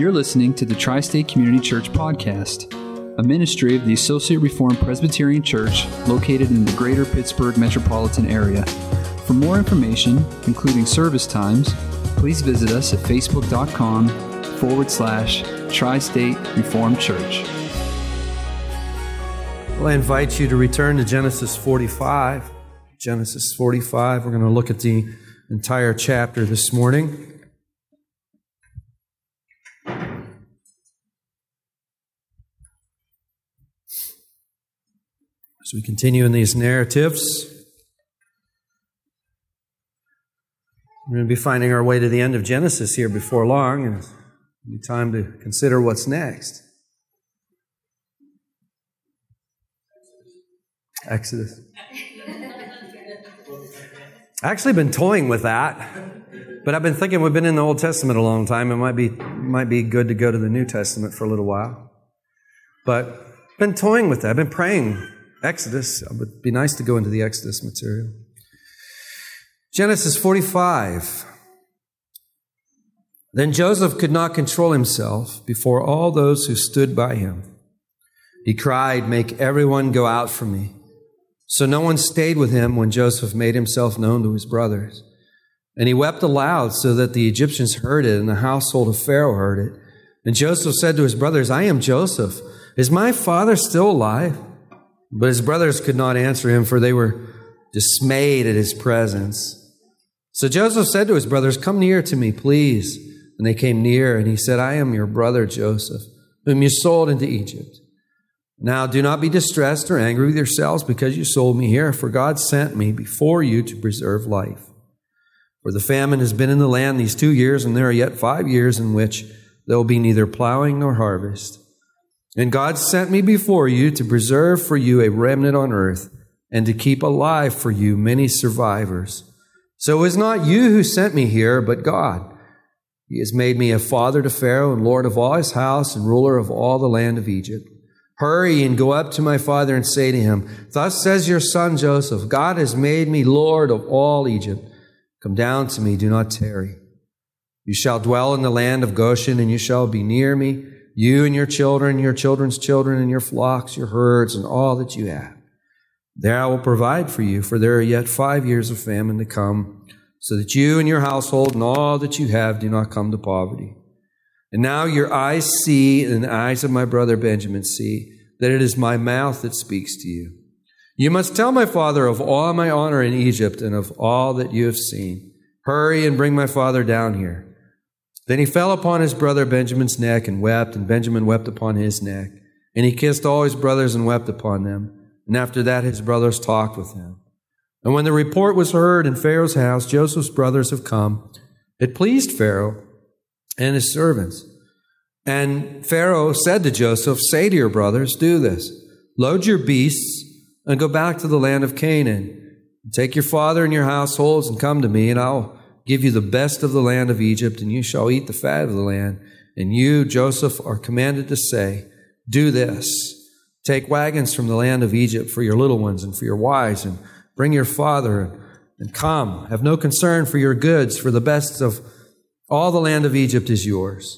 You're listening to the Tri State Community Church Podcast, a ministry of the Associate Reformed Presbyterian Church located in the greater Pittsburgh metropolitan area. For more information, including service times, please visit us at facebook.com forward slash Tri State Reformed Church. Well, I invite you to return to Genesis 45. Genesis 45. We're going to look at the entire chapter this morning. As we continue in these narratives, we're going to be finding our way to the end of Genesis here before long, and it's be time to consider what's next. Exodus. I actually been toying with that, but I've been thinking we've been in the Old Testament a long time. It might be might be good to go to the New Testament for a little while. But been toying with that. I've been praying Exodus. Uh, it would be nice to go into the Exodus material. Genesis 45. Then Joseph could not control himself before all those who stood by him. He cried, Make everyone go out from me. So no one stayed with him when Joseph made himself known to his brothers. And he wept aloud so that the Egyptians heard it and the household of Pharaoh heard it. And Joseph said to his brothers, I am Joseph. Is my father still alive? But his brothers could not answer him, for they were dismayed at his presence. So Joseph said to his brothers, Come near to me, please. And they came near, and he said, I am your brother Joseph, whom you sold into Egypt. Now do not be distressed or angry with yourselves because you sold me here, for God sent me before you to preserve life. For the famine has been in the land these two years, and there are yet five years in which there will be neither plowing nor harvest. And God sent me before you to preserve for you a remnant on earth, and to keep alive for you many survivors. So it was not you who sent me here, but God. He has made me a father to Pharaoh, and lord of all his house, and ruler of all the land of Egypt. Hurry and go up to my father and say to him, Thus says your son Joseph, God has made me Lord of all Egypt. Come down to me, do not tarry. You shall dwell in the land of Goshen, and you shall be near me, you and your children, your children's children, and your flocks, your herds, and all that you have. There I will provide for you, for there are yet five years of famine to come, so that you and your household and all that you have do not come to poverty. And now your eyes see, and the eyes of my brother Benjamin see, that it is my mouth that speaks to you. You must tell my father of all my honor in Egypt and of all that you have seen. Hurry and bring my father down here. Then he fell upon his brother Benjamin's neck and wept, and Benjamin wept upon his neck. And he kissed all his brothers and wept upon them. And after that, his brothers talked with him. And when the report was heard in Pharaoh's house, Joseph's brothers have come, it pleased Pharaoh and his servants. And Pharaoh said to Joseph, Say to your brothers, do this load your beasts and go back to the land of Canaan. Take your father and your households and come to me, and I'll give you the best of the land of Egypt, and you shall eat the fat of the land. And you, Joseph, are commanded to say, Do this. Take wagons from the land of Egypt for your little ones and for your wives, and bring your father, and come. Have no concern for your goods, for the best of all the land of Egypt is yours.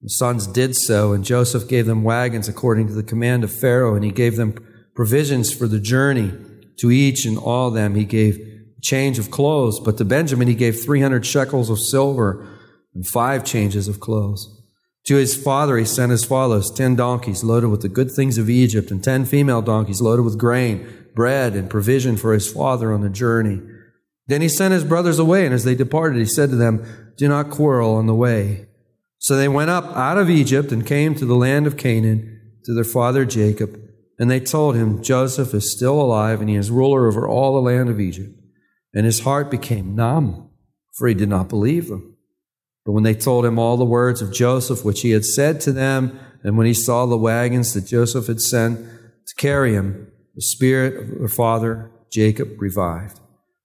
The sons did so, and Joseph gave them wagons according to the command of Pharaoh, and he gave them provisions for the journey. To each and all them he gave change of clothes, but to Benjamin he gave 300 shekels of silver and five changes of clothes. To his father he sent as follows ten donkeys loaded with the good things of Egypt, and ten female donkeys loaded with grain, bread, and provision for his father on the journey. Then he sent his brothers away, and as they departed, he said to them, do not quarrel on the way. So they went up out of Egypt and came to the land of Canaan to their father Jacob. And they told him, Joseph is still alive and he is ruler over all the land of Egypt. And his heart became numb, for he did not believe them. But when they told him all the words of Joseph, which he had said to them, and when he saw the wagons that Joseph had sent to carry him, the spirit of their father Jacob revived.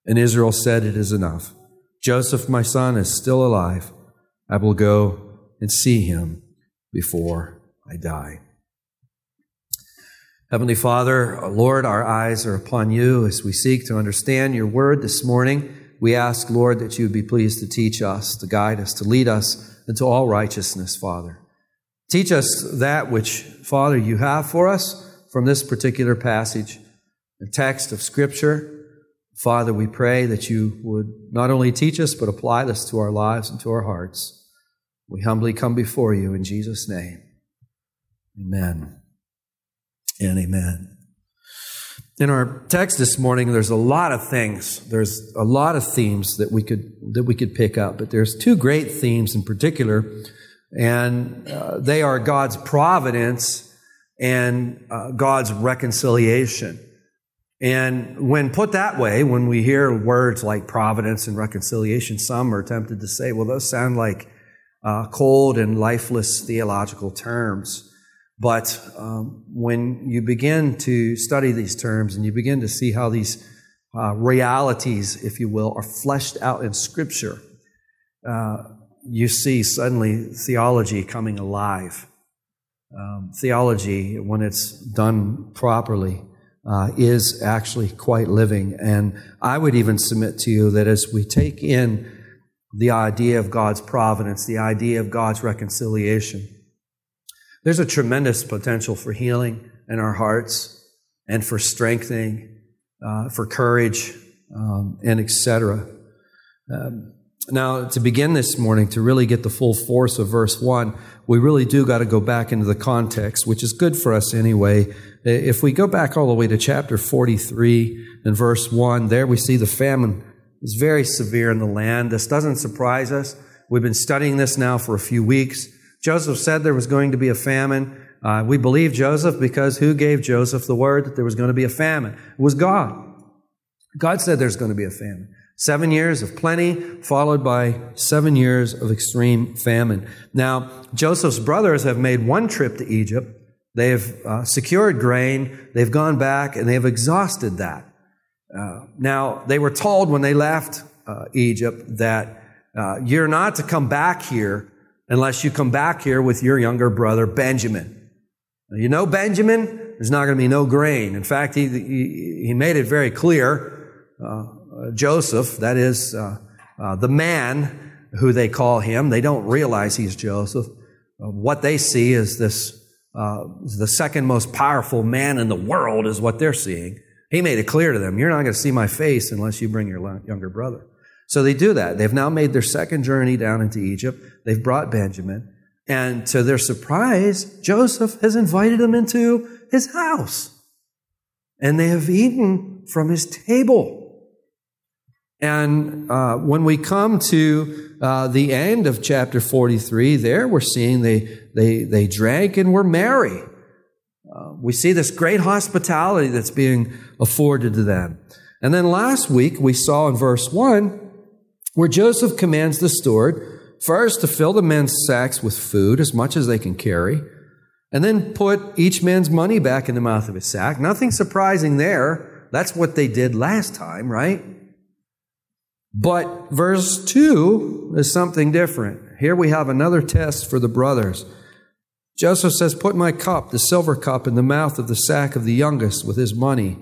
And Israel said, It is enough. Joseph, my son, is still alive. I will go and see him before I die. Heavenly Father, Lord, our eyes are upon you as we seek to understand your word this morning. We ask, Lord, that you would be pleased to teach us, to guide us, to lead us into all righteousness, Father. Teach us that which, Father, you have for us from this particular passage, the text of Scripture. Father, we pray that you would not only teach us, but apply this to our lives and to our hearts. We humbly come before you in Jesus' name. Amen and amen. In our text this morning, there's a lot of things. There's a lot of themes that we could that we could pick up, but there's two great themes in particular, and uh, they are God's providence and uh, God's reconciliation. And when put that way, when we hear words like providence and reconciliation, some are tempted to say, "Well, those sound like uh, cold and lifeless theological terms. But um, when you begin to study these terms and you begin to see how these uh, realities, if you will, are fleshed out in Scripture, uh, you see suddenly theology coming alive. Um, theology, when it's done properly, uh, is actually quite living. And I would even submit to you that as we take in the idea of God's providence, the idea of God's reconciliation. There's a tremendous potential for healing in our hearts and for strengthening, uh, for courage, um, and etc. Um, now, to begin this morning, to really get the full force of verse 1, we really do got to go back into the context, which is good for us anyway. If we go back all the way to chapter 43 and verse 1, there we see the famine is very severe in the land. This doesn't surprise us. We've been studying this now for a few weeks. Joseph said there was going to be a famine. Uh, we believe Joseph because who gave Joseph the word that there was going to be a famine? It was God. God said there's going to be a famine. Seven years of plenty, followed by seven years of extreme famine. Now, Joseph's brothers have made one trip to Egypt. They've uh, secured grain. They've gone back and they've exhausted that. Uh, now, they were told when they left uh, Egypt that uh, you're not to come back here unless you come back here with your younger brother Benjamin. Now, you know Benjamin? There's not going to be no grain. In fact, he, he, he made it very clear. Uh, Joseph, that is uh, the man who they call him, they don't realize he's Joseph. what they see is this the second most powerful man in the world, is what they're seeing. He made it clear to them, You're not going to see my face unless you bring your younger brother. So they do that. They've now made their second journey down into Egypt. They've brought Benjamin. And to their surprise, Joseph has invited them into his house. And they have eaten from his table. And uh, when we come to uh, the end of chapter 43, there we're seeing they, they, they drank and were merry. Uh, we see this great hospitality that's being afforded to them. And then last week we saw in verse 1 where Joseph commands the steward first to fill the men's sacks with food as much as they can carry, and then put each man's money back in the mouth of his sack. Nothing surprising there. That's what they did last time, right? But verse 2 is something different. Here we have another test for the brothers. Joseph says, Put my cup, the silver cup, in the mouth of the sack of the youngest with his money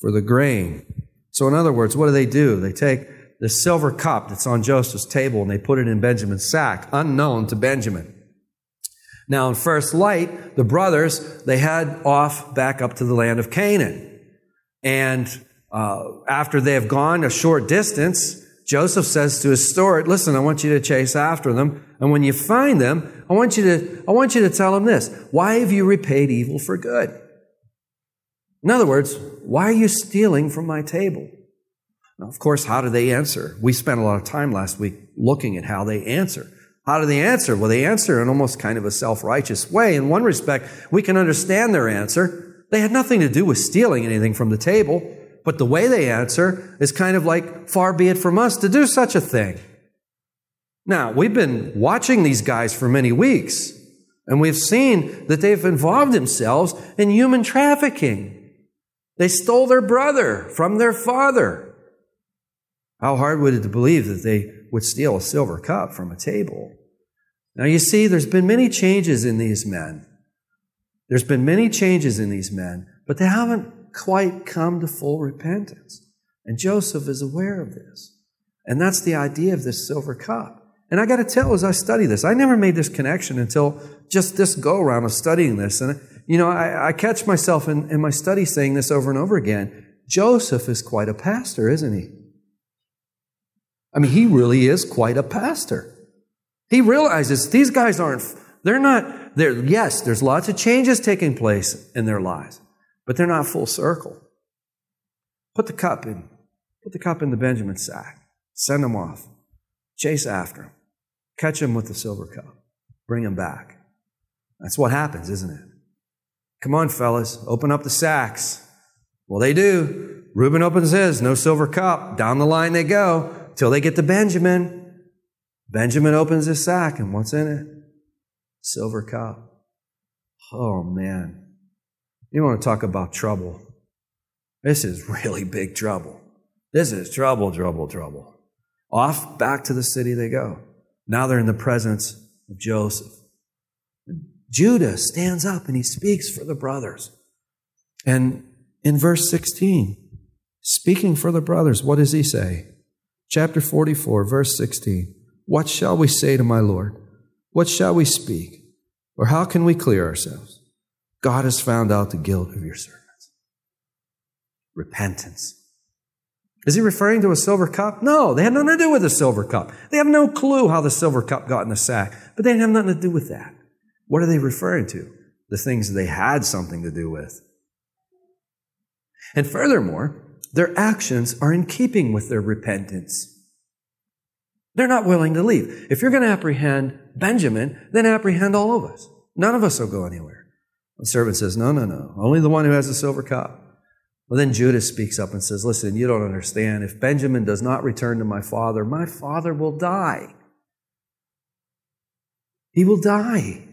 for the grain. So, in other words, what do they do? They take the silver cup that's on Joseph's table and they put it in Benjamin's sack, unknown to Benjamin. Now, in first light, the brothers, they head off back up to the land of Canaan. And uh, after they have gone a short distance, Joseph says to his steward, listen, I want you to chase after them. And when you find them, I want you to, I want you to tell them this. Why have you repaid evil for good? In other words, why are you stealing from my table? Now, of course, how do they answer? We spent a lot of time last week looking at how they answer. How do they answer? Well, they answer in almost kind of a self-righteous way. In one respect, we can understand their answer. They had nothing to do with stealing anything from the table. But the way they answer is kind of like, far be it from us to do such a thing. Now, we've been watching these guys for many weeks, and we've seen that they've involved themselves in human trafficking. They stole their brother from their father. How hard would it to believe that they would steal a silver cup from a table? Now, you see, there's been many changes in these men. There's been many changes in these men, but they haven't quite come to full repentance. And Joseph is aware of this. And that's the idea of this silver cup. And I got to tell as I study this, I never made this connection until just this go around of studying this. And, you know, I, I catch myself in, in my study saying this over and over again. Joseph is quite a pastor, isn't he? I mean, he really is quite a pastor. He realizes these guys aren't, they're not, they're, yes, there's lots of changes taking place in their lives, but they're not full circle. Put the cup in, put the cup in the Benjamin sack, send them off, chase after them. Catch them with the silver cup. Bring them back. That's what happens, isn't it? Come on, fellas, open up the sacks. Well, they do. Reuben opens his, no silver cup. Down the line they go till they get to Benjamin. Benjamin opens his sack, and what's in it? Silver cup. Oh, man. You want to talk about trouble? This is really big trouble. This is trouble, trouble, trouble. Off back to the city they go. Now they're in the presence of Joseph. Judah stands up and he speaks for the brothers. And in verse 16, speaking for the brothers, what does he say? Chapter 44, verse 16. What shall we say to my Lord? What shall we speak? Or how can we clear ourselves? God has found out the guilt of your servants. Repentance. Is he referring to a silver cup? No, they had nothing to do with the silver cup. They have no clue how the silver cup got in the sack, but they didn't have nothing to do with that. What are they referring to? The things they had something to do with. And furthermore, their actions are in keeping with their repentance. They're not willing to leave. If you're going to apprehend Benjamin, then apprehend all of us. None of us will go anywhere. The servant says, No, no, no. Only the one who has a silver cup. Well, then Judah speaks up and says, Listen, you don't understand. If Benjamin does not return to my father, my father will die. He will die.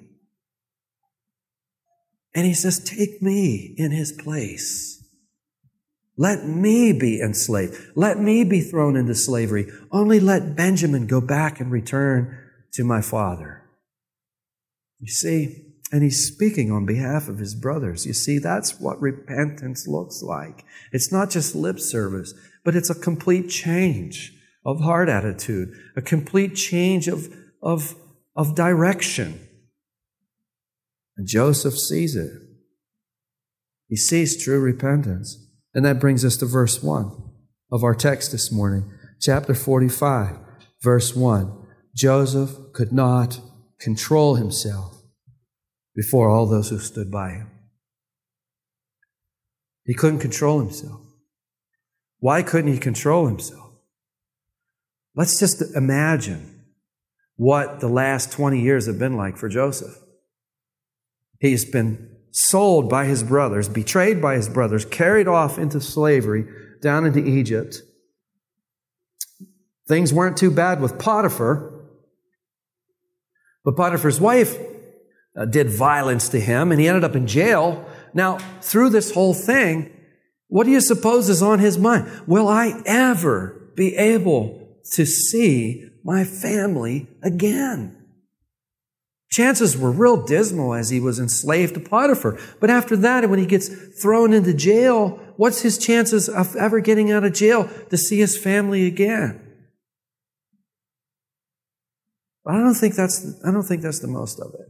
And he says, Take me in his place. Let me be enslaved. Let me be thrown into slavery. Only let Benjamin go back and return to my father. You see, and he's speaking on behalf of his brothers. You see, that's what repentance looks like. It's not just lip service, but it's a complete change of heart attitude, a complete change of, of, of direction. And Joseph sees it. He sees true repentance. And that brings us to verse 1 of our text this morning, chapter 45, verse 1. Joseph could not control himself before all those who stood by him. He couldn't control himself. Why couldn't he control himself? Let's just imagine what the last 20 years have been like for Joseph. He's been sold by his brothers, betrayed by his brothers, carried off into slavery down into Egypt. Things weren't too bad with Potiphar, but Potiphar's wife uh, did violence to him and he ended up in jail. Now, through this whole thing, what do you suppose is on his mind? Will I ever be able to see my family again? Chances were real dismal as he was enslaved to Potiphar. But after that, when he gets thrown into jail, what's his chances of ever getting out of jail to see his family again? I don't think that's, I don't think that's the most of it.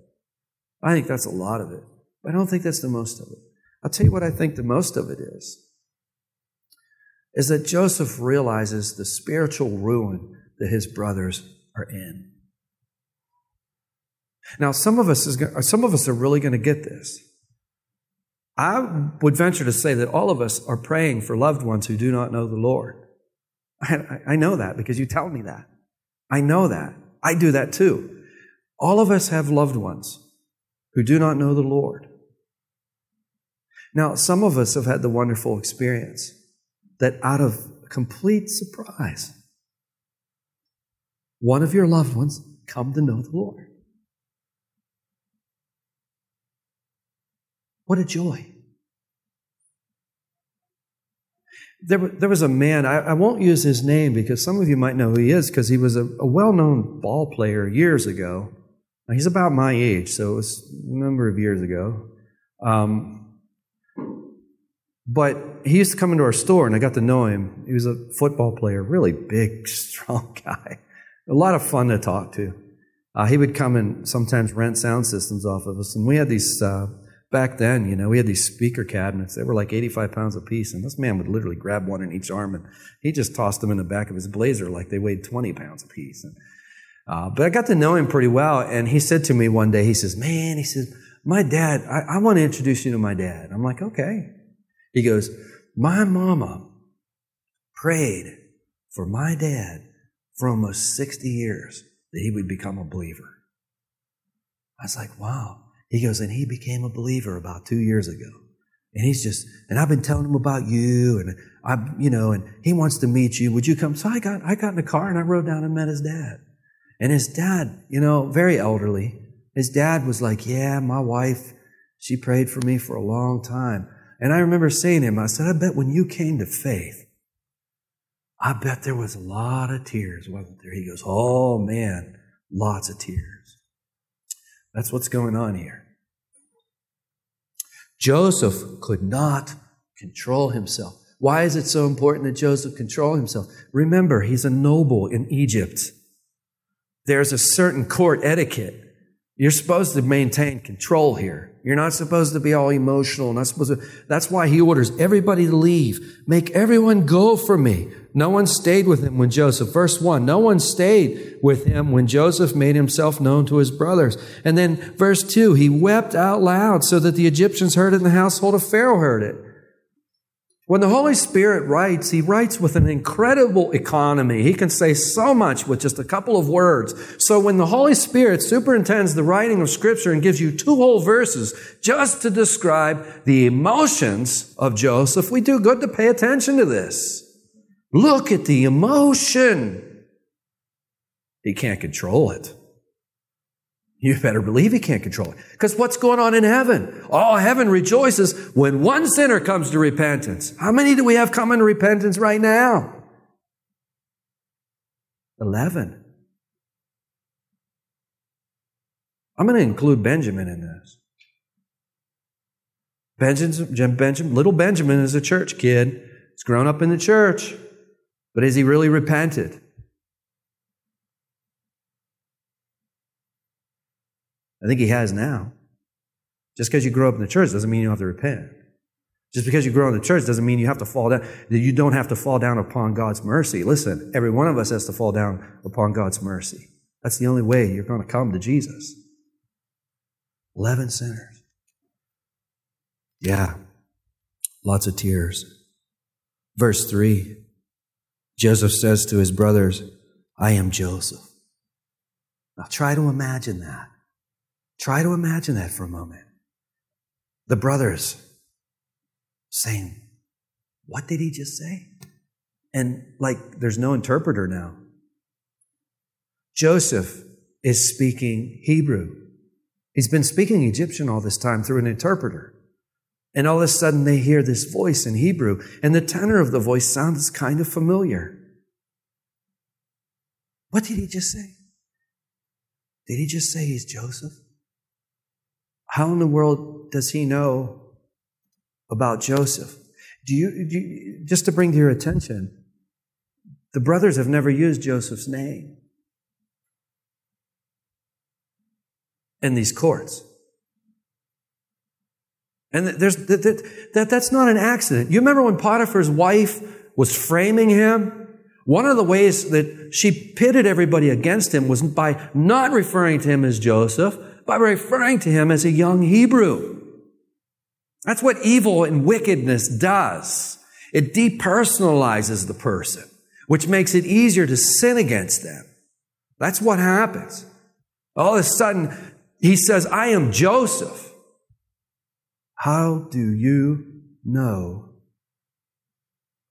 I think that's a lot of it. But I don't think that's the most of it. I'll tell you what I think the most of it is. Is that Joseph realizes the spiritual ruin that his brothers are in. Now, some of us is some of us are really going to get this. I would venture to say that all of us are praying for loved ones who do not know the Lord. I, I know that because you tell me that. I know that. I do that too. All of us have loved ones who do not know the Lord. Now, some of us have had the wonderful experience that out of complete surprise, one of your loved ones come to know the Lord. What a joy. There, there was a man, I, I, won't use his name because some of you might know who he is because he was a, a well known ball player years ago. Now, he's about my age, so it was a number of years ago. Um, but he used to come into our store, and I got to know him. He was a football player, really big, strong guy. A lot of fun to talk to. Uh, he would come and sometimes rent sound systems off of us. And we had these, uh, back then, you know, we had these speaker cabinets. They were like 85 pounds a piece. And this man would literally grab one in each arm and he just tossed them in the back of his blazer like they weighed 20 pounds a piece. And, uh, but I got to know him pretty well. And he said to me one day, he says, man, he says, my dad, I, I want to introduce you to my dad. I'm like, okay. He goes, my mama prayed for my dad for almost 60 years that he would become a believer. I was like, wow. He goes, and he became a believer about two years ago. And he's just, and I've been telling him about you, and I, you know, and he wants to meet you. Would you come? So I got, I got in the car and I rode down and met his dad. And his dad, you know, very elderly. His dad was like, yeah, my wife, she prayed for me for a long time. And I remember saying to him, I said, I bet when you came to faith, I bet there was a lot of tears, wasn't there? He goes, Oh man, lots of tears. That's what's going on here. Joseph could not control himself. Why is it so important that Joseph control himself? Remember, he's a noble in Egypt. There's a certain court etiquette. You're supposed to maintain control here. You're not supposed to be all emotional. Not supposed to, that's why he orders everybody to leave. Make everyone go for me. No one stayed with him when Joseph, verse one, no one stayed with him when Joseph made himself known to his brothers. And then verse two, he wept out loud so that the Egyptians heard it and the household of Pharaoh heard it. When the Holy Spirit writes, He writes with an incredible economy. He can say so much with just a couple of words. So when the Holy Spirit superintends the writing of Scripture and gives you two whole verses just to describe the emotions of Joseph, we do good to pay attention to this. Look at the emotion. He can't control it. You better believe he can't control it. Because what's going on in heaven? All heaven rejoices when one sinner comes to repentance. How many do we have coming to repentance right now? Eleven. I'm going to include Benjamin in this. Benjamin, little Benjamin is a church kid. He's grown up in the church. But has he really repented? I think he has now. Just because you grow up in the church doesn't mean you have to repent. Just because you grow in the church doesn't mean you have to fall down, you don't have to fall down upon God's mercy. Listen, every one of us has to fall down upon God's mercy. That's the only way you're going to come to Jesus. 11 sinners. Yeah. Lots of tears. Verse 3 Joseph says to his brothers, I am Joseph. Now try to imagine that. Try to imagine that for a moment. The brothers saying, What did he just say? And like, there's no interpreter now. Joseph is speaking Hebrew. He's been speaking Egyptian all this time through an interpreter. And all of a sudden they hear this voice in Hebrew, and the tenor of the voice sounds kind of familiar. What did he just say? Did he just say he's Joseph? How in the world does he know about Joseph? Do you, do you, just to bring to your attention, the brothers have never used Joseph's name in these courts. And there's, that, that, that's not an accident. You remember when Potiphar's wife was framing him? One of the ways that she pitted everybody against him was by not referring to him as Joseph, by referring to him as a young Hebrew. That's what evil and wickedness does. It depersonalizes the person, which makes it easier to sin against them. That's what happens. All of a sudden, he says, I am Joseph. How do you know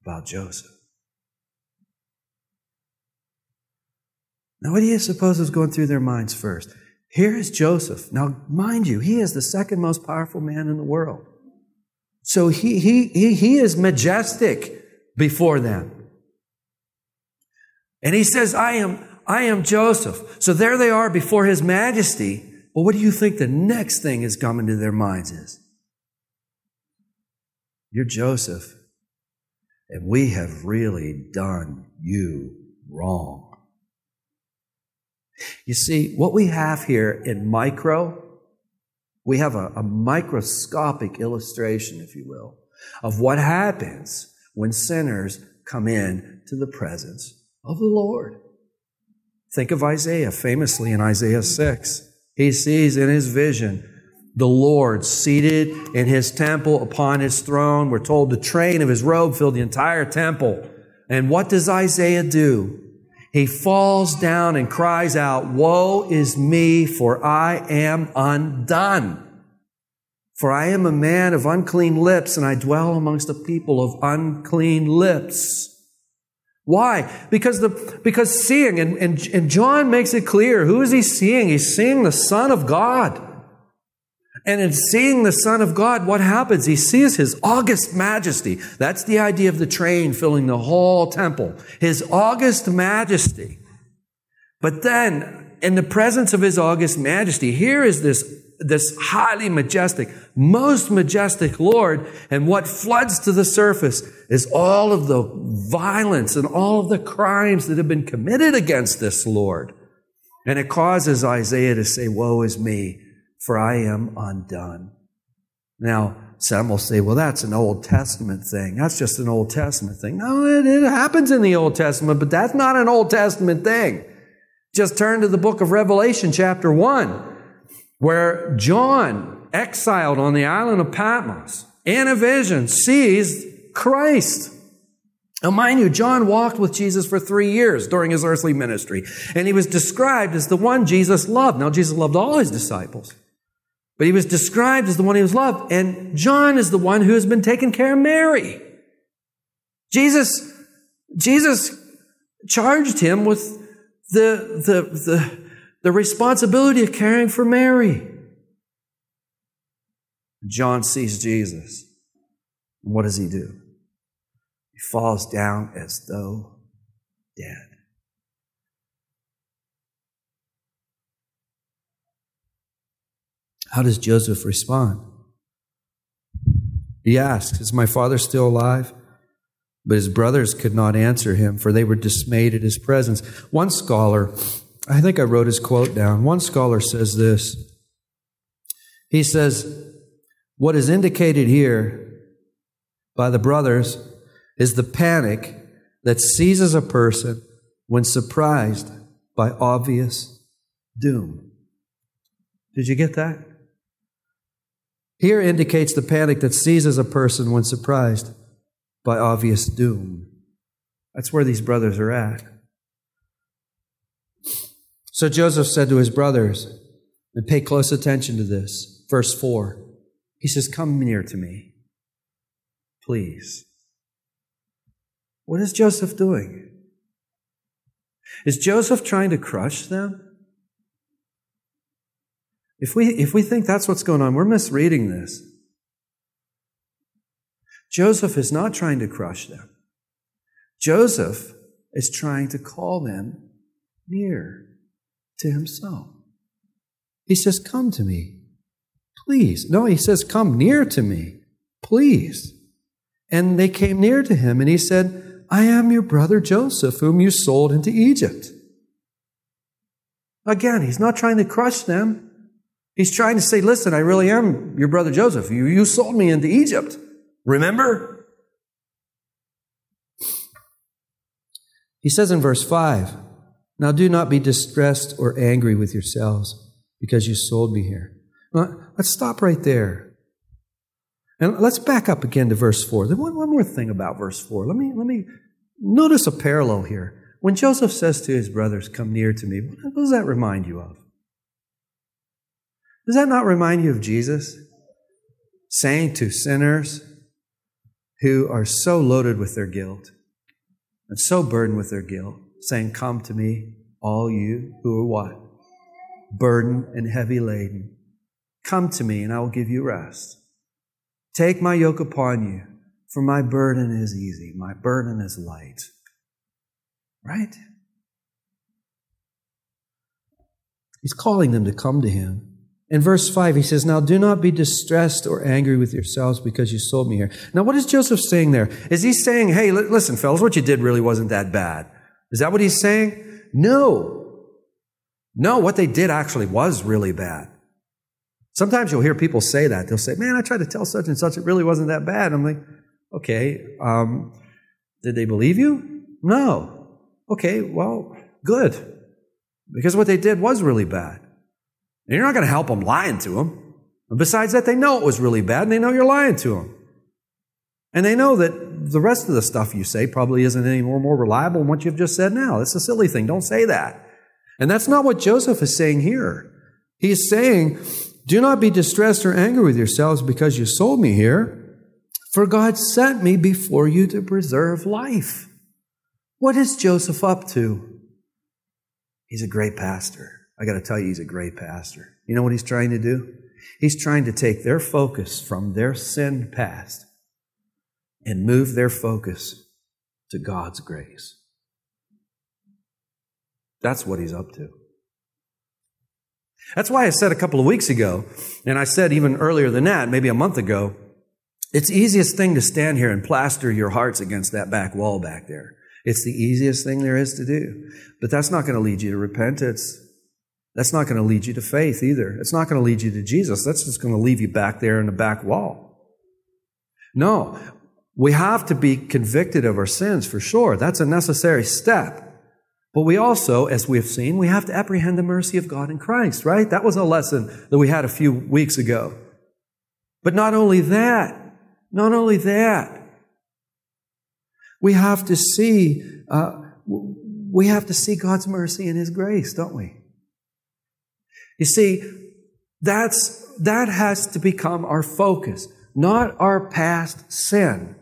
about Joseph? Now, what do you suppose is going through their minds first? Here is Joseph. Now, mind you, he is the second most powerful man in the world. So he, he, he, he is majestic before them. And he says, I am, I am Joseph. So there they are before his majesty. Well, what do you think the next thing is coming to their minds is? You're Joseph, and we have really done you wrong. You see, what we have here in micro, we have a, a microscopic illustration, if you will, of what happens when sinners come in to the presence of the Lord. Think of Isaiah, famously in Isaiah 6. He sees in his vision the Lord seated in his temple upon his throne. We're told the train of his robe filled the entire temple. And what does Isaiah do? He falls down and cries out, Woe is me, for I am undone. For I am a man of unclean lips, and I dwell amongst a people of unclean lips. Why? Because the because seeing, and, and, and John makes it clear, who is he seeing? He's seeing the Son of God. And in seeing the Son of God, what happens? He sees his august majesty. That's the idea of the train filling the whole temple. His august majesty. But then, in the presence of his august majesty, here is this, this highly majestic, most majestic Lord. And what floods to the surface is all of the violence and all of the crimes that have been committed against this Lord. And it causes Isaiah to say, Woe is me for I am undone. Now, some will say, well, that's an Old Testament thing. That's just an Old Testament thing. No, it, it, happens in the Old Testament, but that's not an Old Testament thing. Just turn to the book of Revelation, chapter 1, where John, exiled on the island of Patmos, in a vision, sees Christ. Now, mind you, John walked with Jesus for three years during his earthly ministry, and he was described as the one Jesus loved. Now, Jesus loved all his disciples. But he was described as the one he was loved. And John is the one who has been taking care of Mary. Jesus, Jesus charged him with the, the, the, the responsibility of caring for Mary. John sees Jesus. And what does he do? He falls down as though dead. How does Joseph respond? He asks, Is my father still alive? But his brothers could not answer him, for they were dismayed at his presence. One scholar, I think I wrote his quote down. One scholar says this. He says, What is indicated here by the brothers is the panic that seizes a person when surprised by obvious doom. Did you get that? Here indicates the panic that seizes a person when surprised by obvious doom. That's where these brothers are at. So Joseph said to his brothers, and pay close attention to this, verse 4. He says, Come near to me, please. What is Joseph doing? Is Joseph trying to crush them? If we, if we think that's what's going on, we're misreading this. Joseph is not trying to crush them. Joseph is trying to call them near to himself. He says, Come to me, please. No, he says, Come near to me, please. And they came near to him, and he said, I am your brother Joseph, whom you sold into Egypt. Again, he's not trying to crush them. He's trying to say, listen, I really am your brother Joseph. You, you sold me into Egypt. Remember? He says in verse 5, Now do not be distressed or angry with yourselves because you sold me here. Uh, let's stop right there. And let's back up again to verse 4. One, one more thing about verse 4. Let me, let me notice a parallel here. When Joseph says to his brothers, Come near to me, what does that remind you of? Does that not remind you of Jesus saying to sinners who are so loaded with their guilt and so burdened with their guilt, saying, Come to me, all you who are what? Burdened and heavy laden. Come to me, and I will give you rest. Take my yoke upon you, for my burden is easy, my burden is light. Right? He's calling them to come to him. In verse 5, he says, Now do not be distressed or angry with yourselves because you sold me here. Now, what is Joseph saying there? Is he saying, Hey, listen, fellas, what you did really wasn't that bad? Is that what he's saying? No. No, what they did actually was really bad. Sometimes you'll hear people say that. They'll say, Man, I tried to tell such and such, it really wasn't that bad. I'm like, Okay, um, did they believe you? No. Okay, well, good. Because what they did was really bad. And you're not going to help them lying to them. And besides that, they know it was really bad and they know you're lying to them. And they know that the rest of the stuff you say probably isn't any more, more reliable than what you've just said now. That's a silly thing. Don't say that. And that's not what Joseph is saying here. He's saying, Do not be distressed or angry with yourselves because you sold me here, for God sent me before you to preserve life. What is Joseph up to? He's a great pastor. I got to tell you, he's a great pastor. You know what he's trying to do? He's trying to take their focus from their sin past and move their focus to God's grace. That's what he's up to. That's why I said a couple of weeks ago, and I said even earlier than that, maybe a month ago, it's the easiest thing to stand here and plaster your hearts against that back wall back there. It's the easiest thing there is to do. But that's not going to lead you to repentance. That's not going to lead you to faith either. It's not going to lead you to Jesus. That's just going to leave you back there in the back wall. No, we have to be convicted of our sins for sure. That's a necessary step. But we also, as we have seen, we have to apprehend the mercy of God in Christ, right? That was a lesson that we had a few weeks ago. But not only that, not only that, we have to see, uh, we have to see God's mercy and His grace, don't we? You see, that's, that has to become our focus, not our past sin.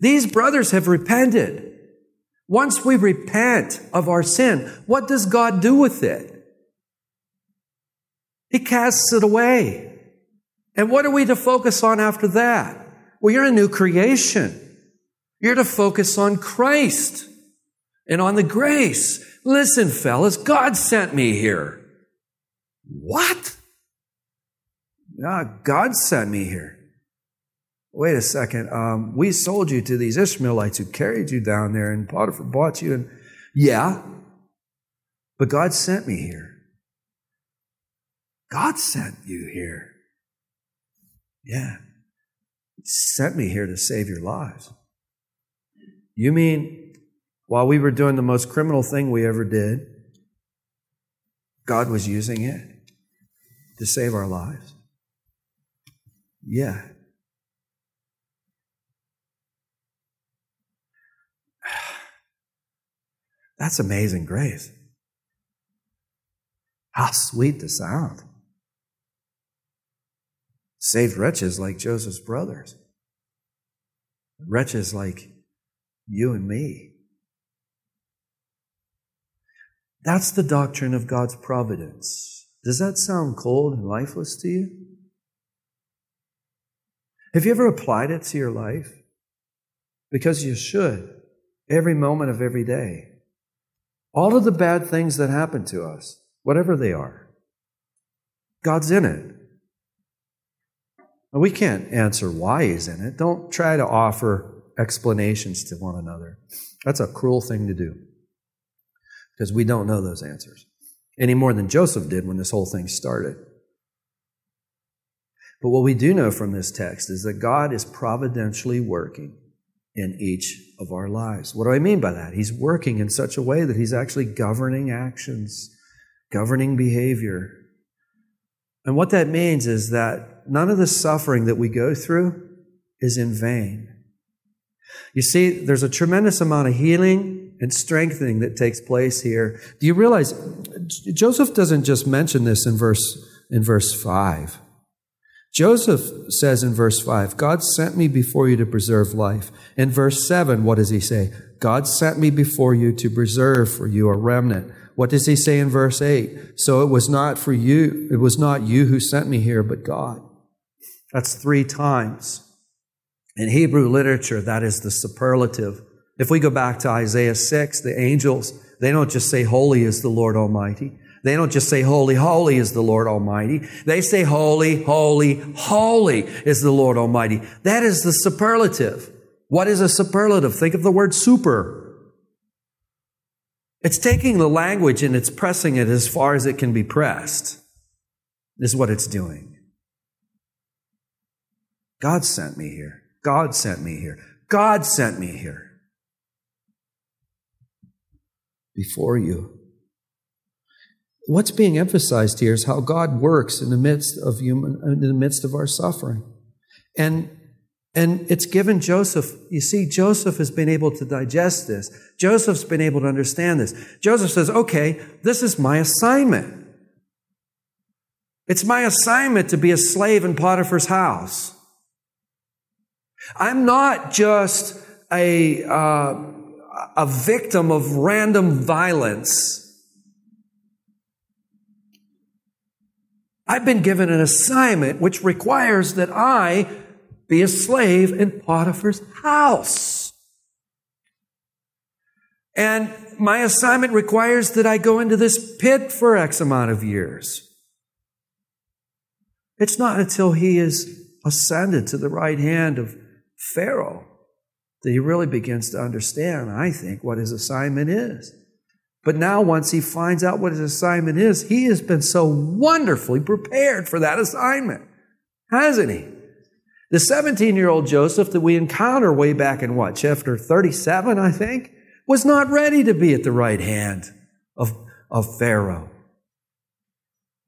These brothers have repented. Once we repent of our sin, what does God do with it? He casts it away. And what are we to focus on after that? Well, you're a new creation. You're to focus on Christ and on the grace. Listen, fellas, God sent me here. What? Ah, God sent me here. Wait a second. Um, we sold you to these Ishmaelites who carried you down there, and Potiphar bought you. And yeah, but God sent me here. God sent you here. Yeah, He sent me here to save your lives. You mean while we were doing the most criminal thing we ever did, God was using it to save our lives? Yeah. That's amazing grace. How sweet the sound. Saved wretches like Joseph's brothers, wretches like you and me. That's the doctrine of God's providence. Does that sound cold and lifeless to you? Have you ever applied it to your life? Because you should, every moment of every day. All of the bad things that happen to us, whatever they are, God's in it. And we can't answer why He's in it. Don't try to offer explanations to one another. That's a cruel thing to do because we don't know those answers any more than Joseph did when this whole thing started. But what we do know from this text is that God is providentially working in each of our lives. What do I mean by that? He's working in such a way that He's actually governing actions, governing behavior. And what that means is that none of the suffering that we go through is in vain. You see, there's a tremendous amount of healing and strengthening that takes place here. Do you realize Joseph doesn't just mention this in verse in verse 5. Joseph says in verse 5, God sent me before you to preserve life. In verse 7, what does he say? God sent me before you to preserve for you a remnant. What does he say in verse 8? So it was not for you, it was not you who sent me here, but God. That's three times. In Hebrew literature, that is the superlative. If we go back to Isaiah 6, the angels, they don't just say, Holy is the Lord Almighty. They don't just say, Holy, holy is the Lord Almighty. They say, Holy, holy, holy is the Lord Almighty. That is the superlative. What is a superlative? Think of the word super. It's taking the language and it's pressing it as far as it can be pressed, is what it's doing. God sent me here. God sent me here. God sent me here. Before you. What's being emphasized here is how God works in the midst of human, in the midst of our suffering. And and it's given Joseph, you see, Joseph has been able to digest this. Joseph's been able to understand this. Joseph says, okay, this is my assignment. It's my assignment to be a slave in Potiphar's house. I'm not just a, uh, a victim of random violence. I've been given an assignment which requires that I be a slave in Potiphar's house. And my assignment requires that I go into this pit for X amount of years. It's not until he is ascended to the right hand of Pharaoh that he really begins to understand, I think, what his assignment is. But now, once he finds out what his assignment is, he has been so wonderfully prepared for that assignment, hasn't he? The 17 year old Joseph that we encounter way back in what, chapter 37, I think, was not ready to be at the right hand of, of Pharaoh.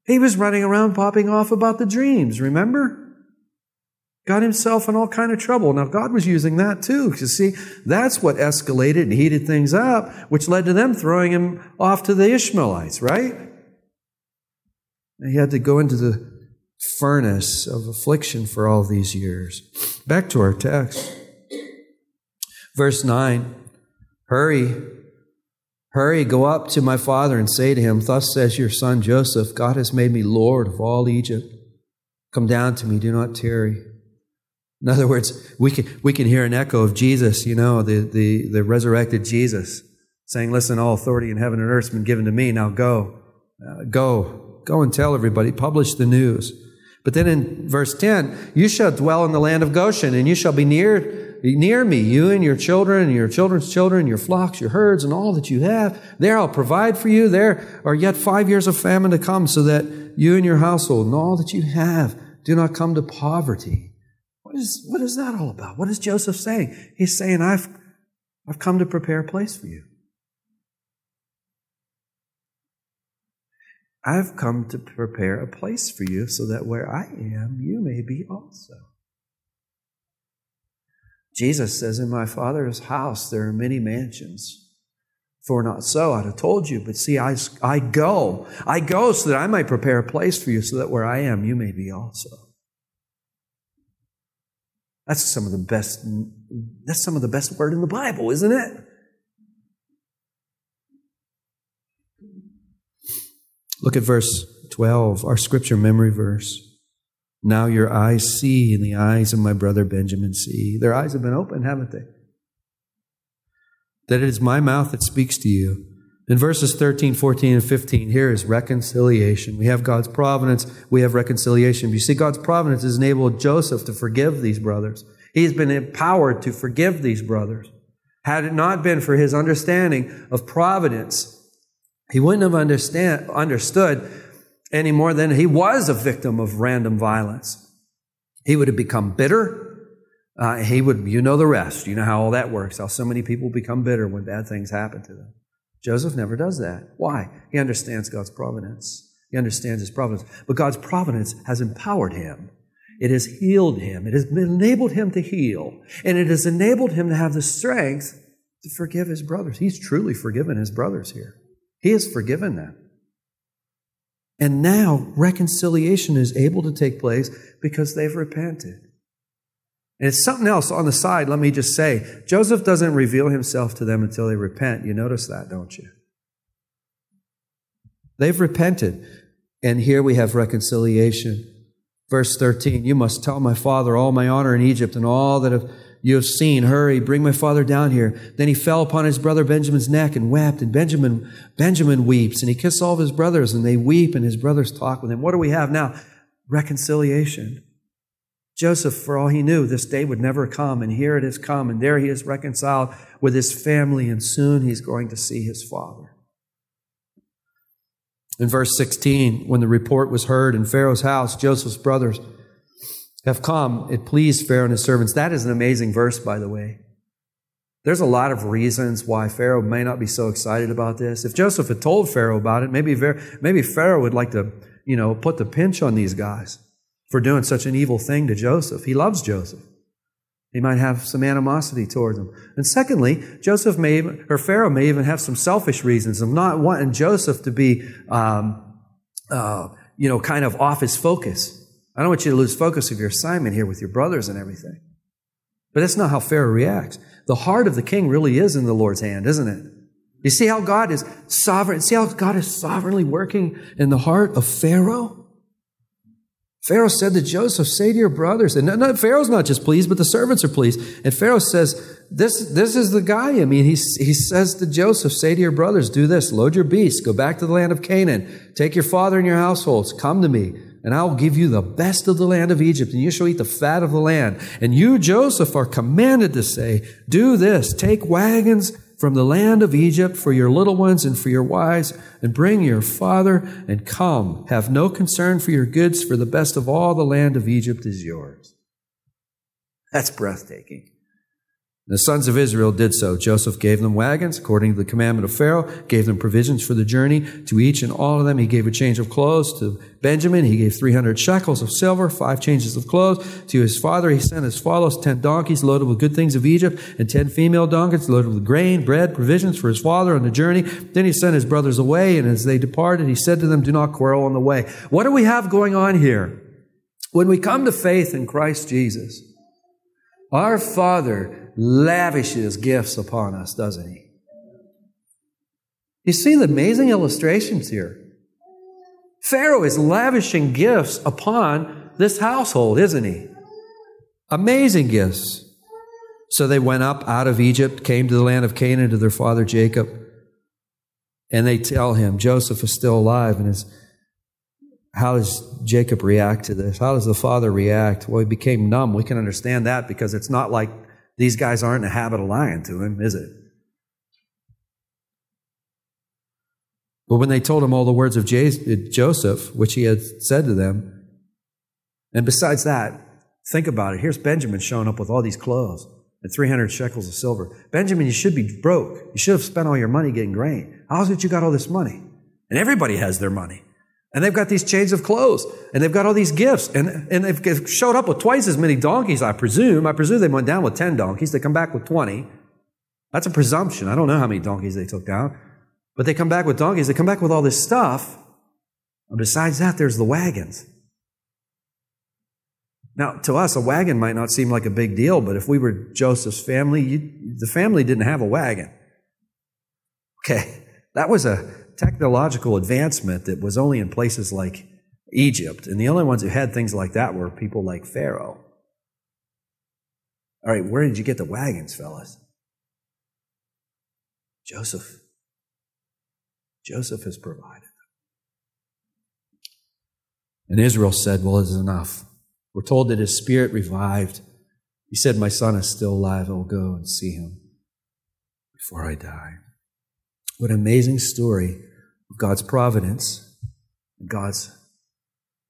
He was running around popping off about the dreams, remember? Got himself in all kind of trouble. Now God was using that too. You see, that's what escalated and heated things up, which led to them throwing him off to the Ishmaelites, right? And he had to go into the furnace of affliction for all these years. Back to our text. Verse 9 Hurry, hurry, go up to my father and say to him, Thus says your son Joseph, God has made me Lord of all Egypt. Come down to me, do not tarry. In other words, we can, we can hear an echo of Jesus, you know, the, the, the resurrected Jesus, saying, Listen, all authority in heaven and earth has been given to me. Now go, uh, go, go and tell everybody, publish the news. But then in verse 10, you shall dwell in the land of Goshen, and you shall be near, near me, you and your children, and your children's children, your flocks, your herds, and all that you have. There I'll provide for you. There are yet five years of famine to come, so that you and your household and all that you have do not come to poverty. What is, what is that all about? What is Joseph saying? He's saying, I've, I've come to prepare a place for you. I've come to prepare a place for you so that where I am, you may be also. Jesus says, In my Father's house there are many mansions. For not so, I'd have told you. But see, I, I go. I go so that I might prepare a place for you so that where I am, you may be also. That's some of the best, that's some of the best word in the Bible, isn't it? Look at verse 12, our scripture memory verse. Now your eyes see, and the eyes of my brother Benjamin see. Their eyes have been opened, haven't they? That it is my mouth that speaks to you. In verses 13, 14, and 15, here is reconciliation. We have God's providence, we have reconciliation. You see, God's providence has enabled Joseph to forgive these brothers. He's been empowered to forgive these brothers. Had it not been for his understanding of providence, he wouldn't have understand, understood any more than he was a victim of random violence. He would have become bitter. Uh, he would, you know the rest. You know how all that works, how so many people become bitter when bad things happen to them. Joseph never does that. Why? He understands God's providence. He understands his providence. But God's providence has empowered him. It has healed him. It has enabled him to heal. And it has enabled him to have the strength to forgive his brothers. He's truly forgiven his brothers here. He has forgiven them. And now reconciliation is able to take place because they've repented. And it's something else on the side, let me just say. Joseph doesn't reveal himself to them until they repent. You notice that, don't you? They've repented. And here we have reconciliation. Verse 13 You must tell my father all my honor in Egypt and all that have you have seen, hurry, bring my father down here. Then he fell upon his brother Benjamin's neck and wept. And Benjamin, Benjamin weeps. And he kissed all of his brothers and they weep and his brothers talk with him. What do we have now? Reconciliation. Joseph, for all he knew, this day would never come. And here it has come. And there he is reconciled with his family. And soon he's going to see his father. In verse 16, when the report was heard in Pharaoh's house, Joseph's brothers have come. It pleased Pharaoh and his servants. That is an amazing verse, by the way. There's a lot of reasons why Pharaoh may not be so excited about this. If Joseph had told Pharaoh about it, maybe, maybe Pharaoh would like to, you know, put the pinch on these guys for doing such an evil thing to Joseph. He loves Joseph. He might have some animosity towards him. And secondly, Joseph may, even, or Pharaoh may even have some selfish reasons of not wanting Joseph to be, um, uh, you know, kind of off his focus. I don't want you to lose focus of your assignment here with your brothers and everything. But that's not how Pharaoh reacts. The heart of the king really is in the Lord's hand, isn't it? You see how God is sovereign. See how God is sovereignly working in the heart of Pharaoh? Pharaoh said to Joseph, say to your brothers, and not, Pharaoh's not just pleased, but the servants are pleased. And Pharaoh says, this, this is the guy. I mean, he, he says to Joseph, say to your brothers, do this, load your beasts, go back to the land of Canaan, take your father and your households, come to me, and I will give you the best of the land of Egypt, and you shall eat the fat of the land. And you, Joseph, are commanded to say, do this, take wagons, from the land of Egypt for your little ones and for your wives, and bring your father and come. Have no concern for your goods, for the best of all the land of Egypt is yours. That's breathtaking. The sons of Israel did so. Joseph gave them wagons according to the commandment of Pharaoh, gave them provisions for the journey. To each and all of them, he gave a change of clothes. To Benjamin, he gave 300 shekels of silver, five changes of clothes. To his father, he sent as follows 10 donkeys loaded with good things of Egypt, and 10 female donkeys loaded with grain, bread, provisions for his father on the journey. Then he sent his brothers away, and as they departed, he said to them, Do not quarrel on the way. What do we have going on here? When we come to faith in Christ Jesus, our Father lavishes gifts upon us, doesn't he? You see the amazing illustrations here. Pharaoh is lavishing gifts upon this household, isn't he? Amazing gifts. So they went up out of Egypt, came to the land of Canaan to their father Jacob, and they tell him Joseph is still alive. And his, how does Jacob react to this? How does the father react? Well, he became numb. We can understand that because it's not like these guys aren't in the habit of lying to him, is it? But when they told him all the words of Joseph, which he had said to them, and besides that, think about it. Here's Benjamin showing up with all these clothes and 300 shekels of silver. Benjamin, you should be broke. You should have spent all your money getting grain. How's it you got all this money? And everybody has their money. And they've got these chains of clothes, and they've got all these gifts, and, and they've showed up with twice as many donkeys, I presume. I presume they went down with 10 donkeys. They come back with 20. That's a presumption. I don't know how many donkeys they took down. But they come back with donkeys. They come back with all this stuff. And besides that, there's the wagons. Now, to us, a wagon might not seem like a big deal, but if we were Joseph's family, the family didn't have a wagon. Okay, that was a technological advancement that was only in places like Egypt. And the only ones who had things like that were people like Pharaoh. All right, where did you get the wagons, fellas? Joseph. Joseph has provided. And Israel said, Well, it is enough. We're told that his spirit revived. He said, My son is still alive. I will go and see him before I die. What an amazing story of God's providence and God's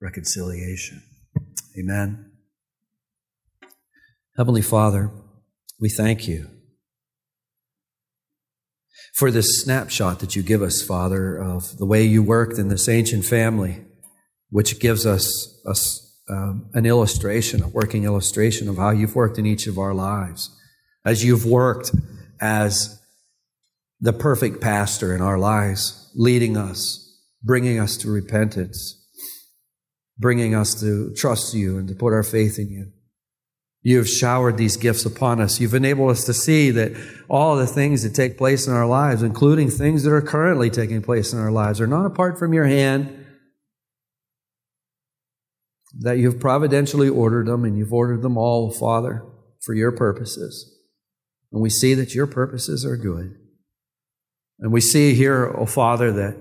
reconciliation. Amen. Heavenly Father, we thank you for this snapshot that you give us, Father, of the way you worked in this ancient family, which gives us a, um, an illustration, a working illustration of how you've worked in each of our lives. As you've worked as the perfect pastor in our lives, leading us, bringing us to repentance, bringing us to trust you and to put our faith in you. You have showered these gifts upon us. You've enabled us to see that all the things that take place in our lives, including things that are currently taking place in our lives, are not apart from your hand. That you've providentially ordered them and you've ordered them all, Father, for your purposes. And we see that your purposes are good. And we see here, oh Father, that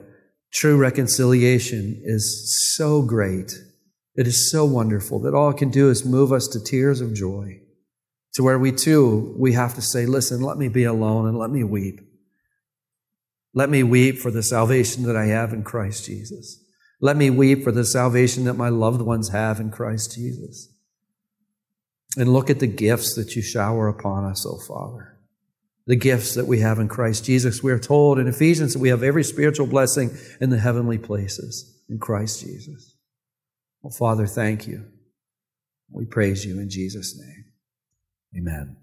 true reconciliation is so great. It is so wonderful that all it can do is move us to tears of joy, to where we too, we have to say, listen, let me be alone and let me weep. Let me weep for the salvation that I have in Christ Jesus. Let me weep for the salvation that my loved ones have in Christ Jesus. And look at the gifts that you shower upon us, O oh Father. The gifts that we have in Christ Jesus. We are told in Ephesians that we have every spiritual blessing in the heavenly places in Christ Jesus. Well, Father, thank you. We praise you in Jesus' name. Amen.